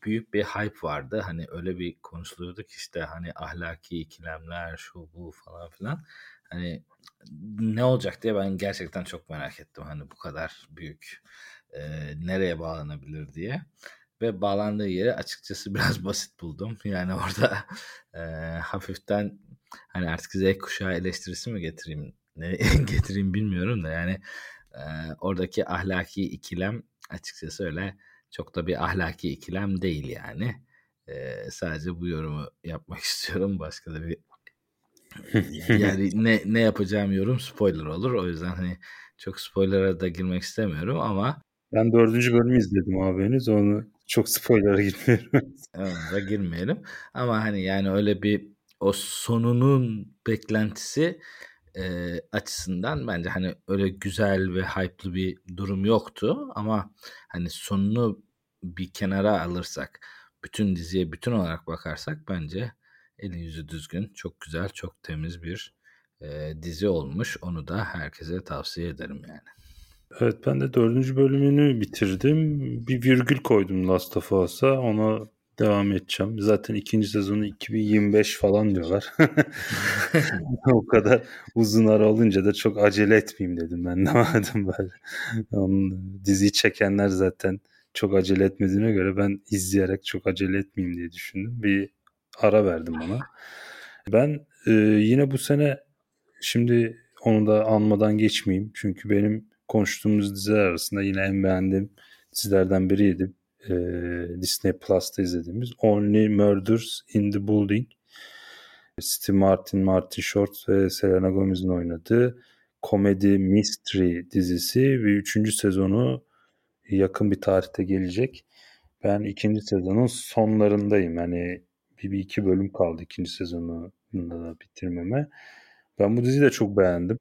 büyük bir hype vardı. Hani öyle bir konuşuluyordu ki işte hani ahlaki ikilemler şu bu falan filan. Hani ne olacak diye ben gerçekten çok merak ettim. Hani bu kadar büyük e, nereye bağlanabilir diye. Ve bağlandığı yeri açıkçası biraz basit buldum. Yani orada e, hafiften hani artık Z kuşağı eleştirisi mi getireyim ne getireyim bilmiyorum da yani e, oradaki ahlaki ikilem açıkçası öyle çok da bir ahlaki ikilem değil yani. E, sadece bu yorumu yapmak istiyorum. Başka da bir yani ne ne yapacağım yorum spoiler olur. O yüzden hani çok spoiler'a da girmek istemiyorum ama ben dördüncü bölümü izledim abi henüz onu çok spoiler'a girmiyorum. Ona da girmeyelim. Ama hani yani öyle bir o sonunun beklentisi e, açısından bence hani öyle güzel ve hype'lı bir durum yoktu ama hani sonunu bir kenara alırsak bütün diziye bütün olarak bakarsak bence eli yüzü düzgün çok güzel çok temiz bir e, dizi olmuş onu da herkese tavsiye ederim yani. Evet ben de dördüncü bölümünü bitirdim. Bir virgül koydum Last of Us'a. Ona devam edeceğim. Zaten ikinci sezonu 2025 falan diyorlar. o kadar uzun ara olunca da çok acele etmeyeyim dedim ben de madem böyle. Onun diziyi çekenler zaten çok acele etmediğine göre ben izleyerek çok acele etmeyeyim diye düşündüm. Bir ara verdim ona. Ben e, yine bu sene şimdi onu da anmadan geçmeyeyim. Çünkü benim konuştuğumuz diziler arasında yine en beğendiğim dizilerden biriydi e, Disney Plus'ta izlediğimiz Only Murders in the Building. Steve Martin, Martin Short ve Selena Gomez'in oynadığı komedi mystery dizisi ve üçüncü sezonu yakın bir tarihte gelecek. Ben ikinci sezonun sonlarındayım. Hani bir, bir iki bölüm kaldı ikinci sezonu da bitirmeme. Ben bu diziyi de çok beğendim.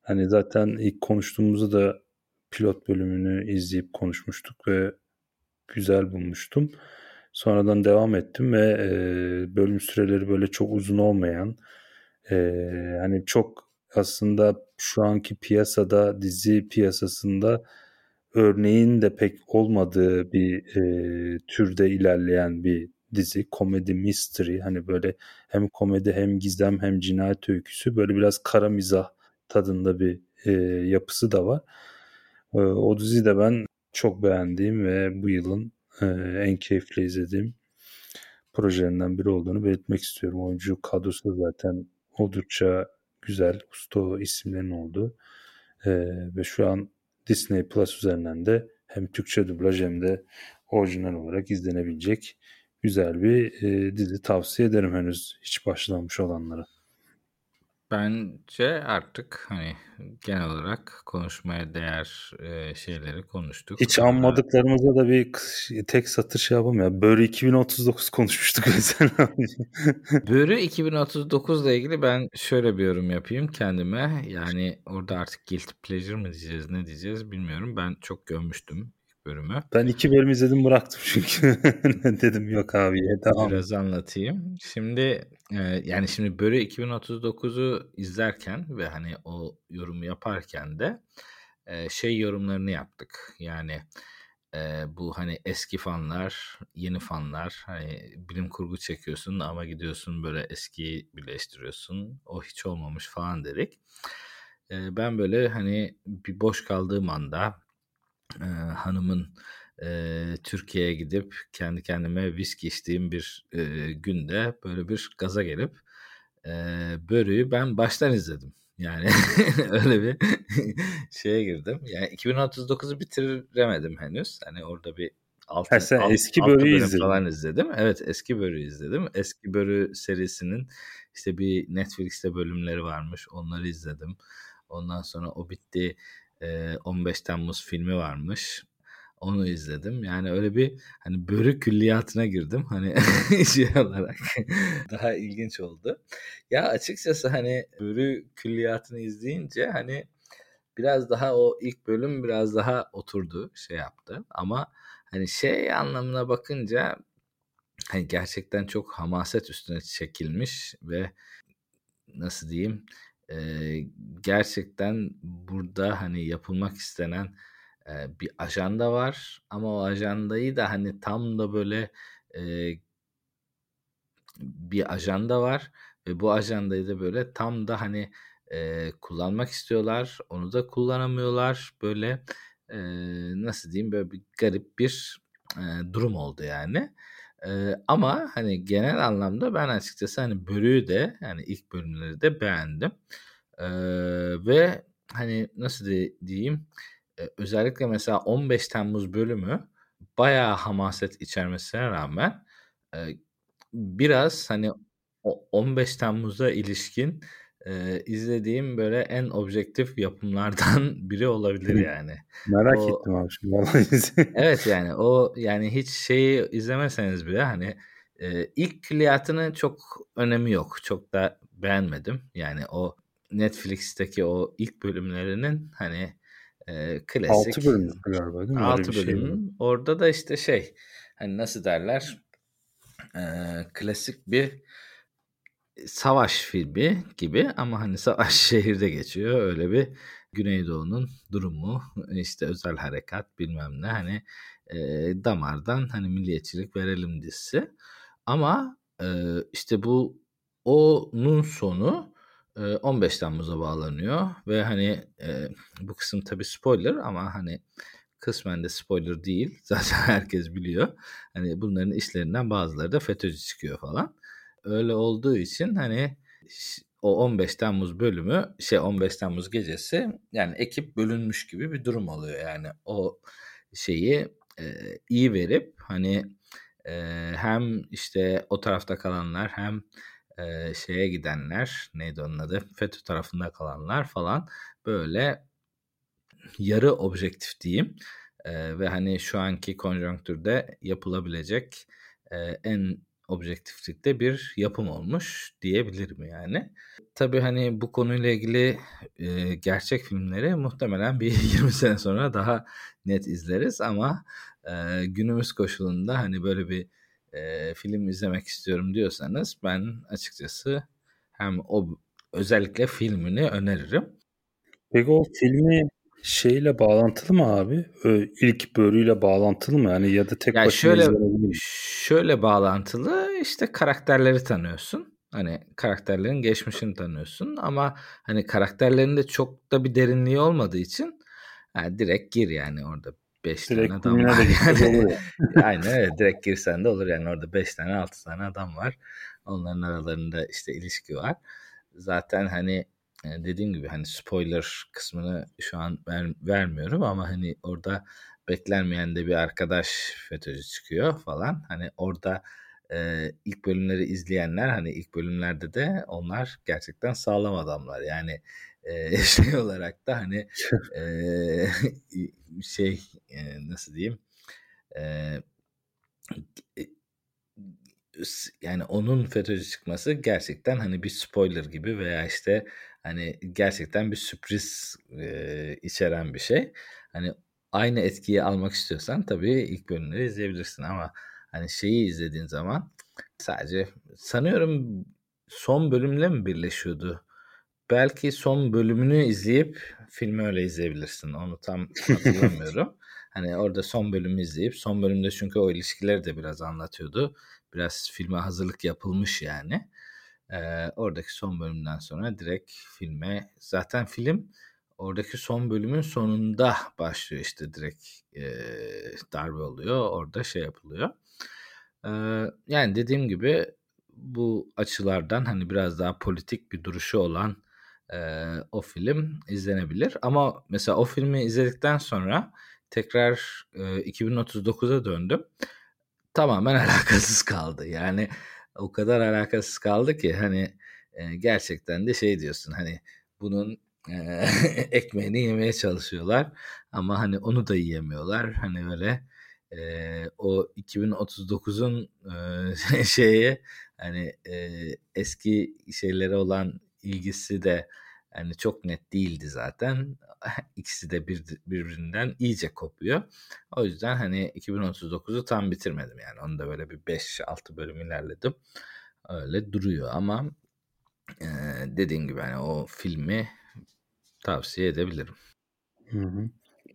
Hani zaten ilk konuştuğumuzda da pilot bölümünü izleyip konuşmuştuk ve güzel bulmuştum. Sonradan devam ettim ve e, bölüm süreleri böyle çok uzun olmayan e, hani çok aslında şu anki piyasada dizi piyasasında örneğin de pek olmadığı bir e, türde ilerleyen bir dizi. Komedi mystery hani böyle hem komedi hem gizem hem cinayet öyküsü böyle biraz kara mizah tadında bir e, yapısı da var. E, o dizi de ben çok beğendiğim ve bu yılın e, en keyifli izlediğim projelerinden biri olduğunu belirtmek istiyorum. Oyuncu kadrosu zaten oldukça güzel, usta isimlerin olduğu e, ve şu an Disney Plus üzerinden de hem Türkçe dublaj hem de orijinal olarak izlenebilecek güzel bir e, dizi tavsiye ederim henüz hiç başlamış olanlara. Bence artık hani genel olarak konuşmaya değer e, şeyleri konuştuk. Hiç anmadıklarımıza da bir tek satır şey yapalım ya. Börü 2039 konuşmuştuk mesela. Börü 2039 ile ilgili ben şöyle bir yorum yapayım kendime. Yani orada artık guilty pleasure mı diyeceğiz ne diyeceğiz bilmiyorum. Ben çok gömmüştüm bölümü. Ben iki bölüm izledim bıraktım çünkü. Dedim yok abi tamam. Biraz anlatayım. Şimdi e, yani şimdi Börü 2039'u izlerken ve hani o yorumu yaparken de e, şey yorumlarını yaptık. Yani e, bu hani eski fanlar, yeni fanlar hani bilim kurgu çekiyorsun ama gidiyorsun böyle eskiyi birleştiriyorsun. O hiç olmamış falan dedik. E, ben böyle hani bir boş kaldığım anda e, hanımın e, Türkiye'ye gidip kendi kendime viski içtiğim bir e, günde böyle bir gaza gelip e, Börü'yü ben baştan izledim. Yani öyle bir şeye girdim. Yani 2039'u bitiremedim henüz. Hani orada bir altı, ha, sen alt, eski bölümü izledin. falan izledim. Evet eski bölümü izledim. Eski bölü serisinin işte bir Netflix'te bölümleri varmış. Onları izledim. Ondan sonra o bitti. 15 Temmuz filmi varmış. Onu izledim. Yani öyle bir hani börü külliyatına girdim. Hani şey olarak daha ilginç oldu. Ya açıkçası hani börü külliyatını izleyince hani biraz daha o ilk bölüm biraz daha oturdu şey yaptı. Ama hani şey anlamına bakınca hani gerçekten çok hamaset üstüne çekilmiş ve nasıl diyeyim gerçekten burada hani yapılmak istenen bir ajanda var. Ama o ajandayı da hani tam da böyle bir ajanda var ve bu ajandayı da böyle tam da hani kullanmak istiyorlar. Onu da kullanamıyorlar. Böyle nasıl diyeyim? Böyle bir garip bir durum oldu yani. Ee, ama hani genel anlamda ben açıkçası hani bölüyü de yani ilk bölümleri de beğendim. Ee, ve hani nasıl de, diyeyim e, özellikle mesela 15 Temmuz bölümü bayağı hamaset içermesine rağmen e, biraz hani o 15 Temmuz'a ilişkin e, izlediğim böyle en objektif yapımlardan biri olabilir yani. Merak o, ettim abi şimdi. evet yani o yani hiç şeyi izlemeseniz bile hani e, ilk külliyatının çok önemi yok. Çok da beğenmedim. Yani o Netflix'teki o ilk bölümlerinin hani e, klasik. 6 bölüm galiba değil mi? 6 bölüm. Şey Orada da işte şey hani nasıl derler e, klasik bir savaş filmi gibi ama hani savaş şehirde geçiyor. Öyle bir Güneydoğu'nun durumu işte özel harekat bilmem ne hani e, damardan hani milliyetçilik verelim dizisi. Ama e, işte bu onun sonu 15 Temmuz'a bağlanıyor ve hani e, bu kısım tabi spoiler ama hani kısmen de spoiler değil. Zaten herkes biliyor. Hani bunların işlerinden bazıları da FETÖ'cü çıkıyor falan öyle olduğu için hani o 15 Temmuz bölümü şey 15 Temmuz gecesi yani ekip bölünmüş gibi bir durum oluyor. Yani o şeyi e, iyi verip hani e, hem işte o tarafta kalanlar hem e, şeye gidenler neydi onun adı FETÖ tarafında kalanlar falan böyle yarı objektif diyeyim E, ve hani şu anki konjonktürde yapılabilecek e, en objektiflikte bir yapım olmuş diyebilirim yani. Tabii hani bu konuyla ilgili e, gerçek filmleri muhtemelen bir 20 sene sonra daha net izleriz ama e, günümüz koşulunda hani böyle bir e, film izlemek istiyorum diyorsanız ben açıkçası hem o özellikle filmini öneririm. Peki o filmi şeyle bağlantılı mı abi? İlk bölüyle bağlantılı mı? Yani ya da tek ya başına şöyle, şöyle bağlantılı işte karakterleri tanıyorsun. Hani karakterlerin geçmişini tanıyorsun ama hani karakterlerin de çok da bir derinliği olmadığı için yani direkt gir yani orada 5 tane adam var. Yani. Aynen öyle direkt girsen de olur yani orada 5 tane 6 tane adam var. Onların aralarında işte ilişki var. Zaten hani dediğim gibi hani spoiler kısmını şu an ver, vermiyorum ama hani orada beklenmeyen de bir arkadaş FETÖ'cü çıkıyor falan. Hani orada e, ilk bölümleri izleyenler hani ilk bölümlerde de onlar gerçekten sağlam adamlar. Yani e, şey olarak da hani e, şey e, nasıl diyeyim e, yani onun FETÖ'cü çıkması gerçekten hani bir spoiler gibi veya işte hani gerçekten bir sürpriz e, içeren bir şey. Hani aynı etkiyi almak istiyorsan tabii ilk bölümleri izleyebilirsin ama hani şeyi izlediğin zaman sadece sanıyorum son bölümle mi birleşiyordu? Belki son bölümünü izleyip filmi öyle izleyebilirsin. Onu tam hatırlamıyorum. hani orada son bölümü izleyip son bölümde çünkü o ilişkileri de biraz anlatıyordu. Biraz filme hazırlık yapılmış yani. Ee, oradaki son bölümden sonra direkt filme zaten film oradaki son bölümün sonunda başlıyor işte direkt e, darbe oluyor orada şey yapılıyor. Ee, yani dediğim gibi bu açılardan hani biraz daha politik bir duruşu olan e, o film izlenebilir. Ama mesela o filmi izledikten sonra tekrar e, 2039'a döndüm. Tamamen alakasız kaldı. Yani o kadar alakasız kaldı ki hani e, gerçekten de şey diyorsun hani bunun e, ekmeğini yemeye çalışıyorlar ama hani onu da yiyemiyorlar. Hani böyle e, o 2039'un e, şeye hani e, eski şeylere olan ilgisi de yani çok net değildi zaten. İkisi de bir, birbirinden iyice kopuyor. O yüzden hani 2039'u tam bitirmedim yani. Onu da böyle bir 5-6 bölüm ilerledim. Öyle duruyor ama e, dediğin gibi hani o filmi tavsiye edebilirim. Hı hı.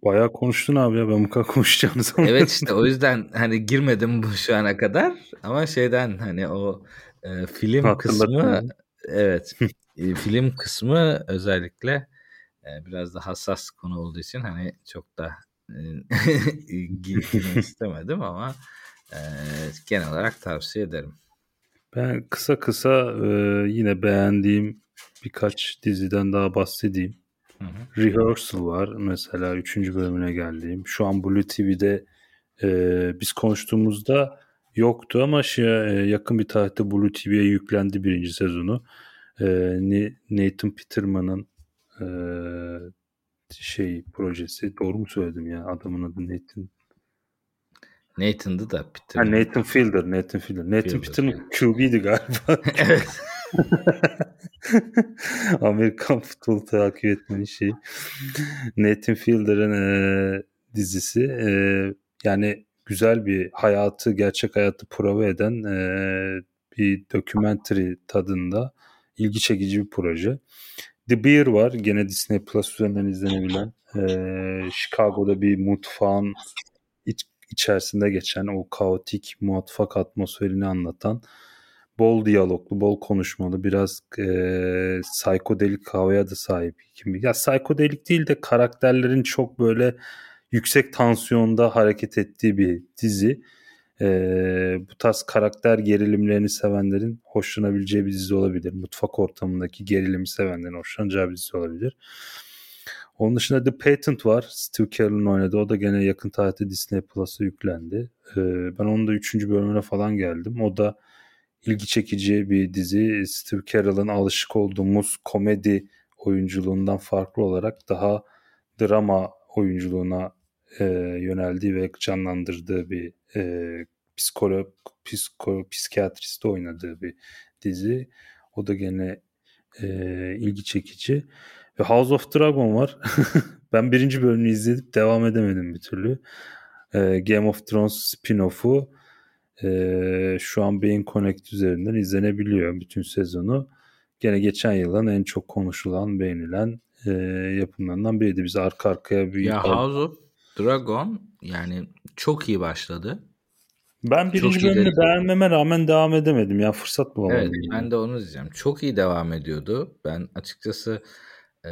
Bayağı konuştun abi ya ben bu kadar konuşacağını sanmıyorum. Evet işte o yüzden hani girmedim bu şu ana kadar ama şeyden hani o e, film kısmı evet e, film kısmı özellikle e, biraz da hassas konu olduğu için hani çok da e, girmek istemedim ama e, genel olarak tavsiye ederim. Ben kısa kısa e, yine beğendiğim birkaç diziden daha bahsedeyim. Hı hı. Rehearsal var mesela 3. bölümüne geldiğim. Şu an Blue TV'de e, biz konuştuğumuzda yoktu ama şey, yakın bir tarihte Blue TV'ye yüklendi birinci sezonu e, Nathan Peterman'ın e, şey projesi. Doğru mu söyledim ya? Adamın adı Nathan. Nathan'dı da Peterman. Ha, Nathan Fielder. Nathan Fielder. Nathan Fielder. Peterman QB'di galiba. evet. Amerikan futbol takip etmenin şey. Nathan Fielder'ın e, dizisi. E, yani güzel bir hayatı, gerçek hayatı prova eden e, bir dokumentary tadında ilgi çekici bir proje. The Bear var. Gene Disney Plus üzerinden izlenebilen. Ee, Chicago'da bir mutfağın iç, içerisinde geçen o kaotik mutfak atmosferini anlatan bol diyaloglu, bol konuşmalı, biraz e, psikodelik havaya da sahip. Ya psikodelik değil de karakterlerin çok böyle yüksek tansiyonda hareket ettiği bir dizi e, bu tarz karakter gerilimlerini sevenlerin hoşlanabileceği bir dizi olabilir. Mutfak ortamındaki gerilimi sevenlerin hoşlanacağı bir dizi olabilir. Onun dışında The Patent var. Steve Carell'ın oynadığı. O da gene yakın tarihte Disney Plus'a yüklendi. Ee, ben onun da 3. bölümüne falan geldim. O da ilgi çekici bir dizi. Steve Carell'ın alışık olduğumuz komedi oyunculuğundan farklı olarak daha drama oyunculuğuna e, yöneldiği ve canlandırdığı bir e, psikolog, psiko, psikiyatrist oynadığı bir dizi. O da gene e, ilgi çekici. Ve House of Dragon var. ben birinci bölümünü izledim devam edemedim bir türlü. E, Game of Thrones spin-off'u e, şu an Beyin Connect üzerinden izlenebiliyor bütün sezonu. Gene geçen yılın en çok konuşulan, beğenilen e, yapımlarından biriydi. Biz arka arkaya bir... Ya House of Dragon yani çok iyi başladı. Ben birinci çok bölümünü beğenmeme rağmen devam edemedim. Ya fırsat bulamadım. Evet yani. ben de onu diyeceğim. Çok iyi devam ediyordu. Ben açıkçası e,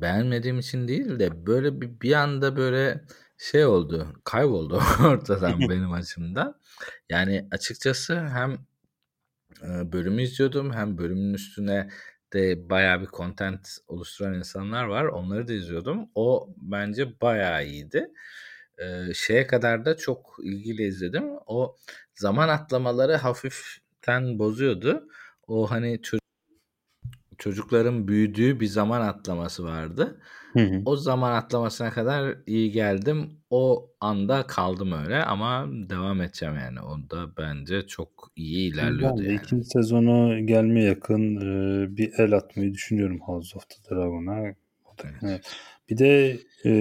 beğenmediğim için değil de böyle bir, bir anda böyle şey oldu. Kayboldu ortadan benim açımdan. Yani açıkçası hem e, bölümü izliyordum hem bölümün üstüne de bayağı bir content oluşturan insanlar var. Onları da izliyordum. O bence bayağı iyiydi. Ee, şeye kadar da çok ilgili izledim. O zaman atlamaları hafiften bozuyordu. O hani çocuk çocukların büyüdüğü bir zaman atlaması vardı. Hı hı. O zaman atlamasına kadar iyi geldim. O anda kaldım öyle ama devam edeceğim yani. O da bence çok iyi ilerliyordu ben de yani. ikinci sezonu gelmeye yakın e, bir el atmayı düşünüyorum House of the Dragon'a. Evet. Bir de e,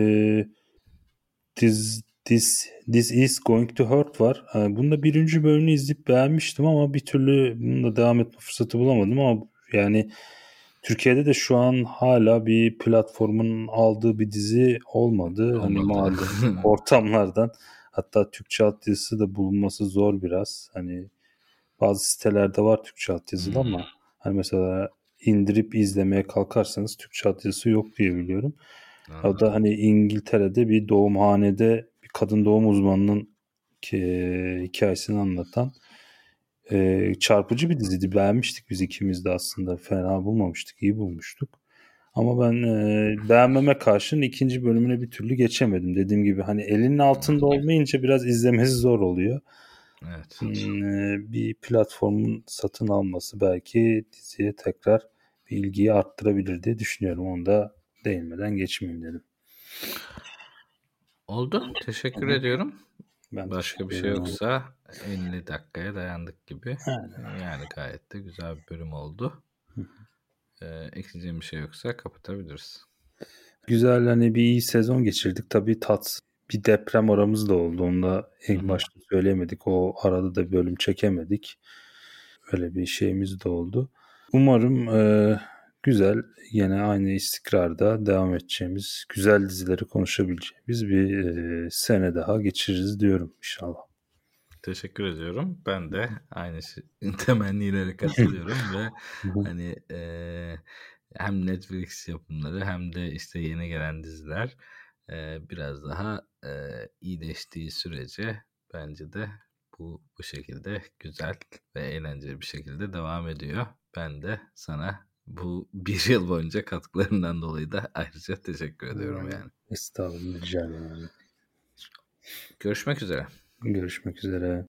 This, This, This Is Going to Hurt var. E, bunda birinci bölümünü izleyip beğenmiştim ama bir türlü bununla devam etme fırsatı bulamadım ama yani Türkiye'de de şu an hala bir platformun aldığı bir dizi olmadı. Hani Olmadı. Hani malum ortamlardan. Hatta Türkçe altyazısı da bulunması zor biraz. Hani bazı sitelerde var Türkçe altyazılı hmm. ama hani mesela indirip izlemeye kalkarsanız Türkçe altyazısı yok diye biliyorum. O da hani İngiltere'de bir doğumhanede bir kadın doğum uzmanının hikayesini anlatan e, çarpıcı bir diziydi. Beğenmiştik biz ikimiz de aslında. Fena bulmamıştık. iyi bulmuştuk. Ama ben e, beğenmeme karşın ikinci bölümüne bir türlü geçemedim. Dediğim gibi hani elinin altında olmayınca biraz izlemesi zor oluyor. Evet. E, bir platformun satın alması belki diziye tekrar bir ilgiyi arttırabilir diye düşünüyorum. Onu da değinmeden geçmeyeyim dedim. Oldu. Teşekkür Hı. ediyorum. Ben Başka bir şey yoksa 50 dakikaya dayandık gibi. Aynen. Yani gayet de güzel bir bölüm oldu. ee, ekleyeceğim bir şey yoksa kapatabiliriz. Güzel hani bir iyi sezon geçirdik. Tabii tat bir deprem aramız da oldu. Onu da en başta söyleyemedik. O arada da bölüm çekemedik. Öyle bir şeyimiz de oldu. Umarım e, güzel yine aynı istikrarda devam edeceğimiz, güzel dizileri konuşabileceğimiz bir e, sene daha geçiririz diyorum inşallah. Teşekkür ediyorum. Ben de aynı şey, temennilere katılıyorum ve hani e, hem Netflix yapımları hem de işte yeni gelen diziler e, biraz daha e, iyileştiği sürece bence de bu bu şekilde güzel ve eğlenceli bir şekilde devam ediyor. Ben de sana bu bir yıl boyunca katkılarından dolayı da ayrıca teşekkür ediyorum yani. Estağfurullah rica ederim. Görüşmek üzere. Görüşmek üzere.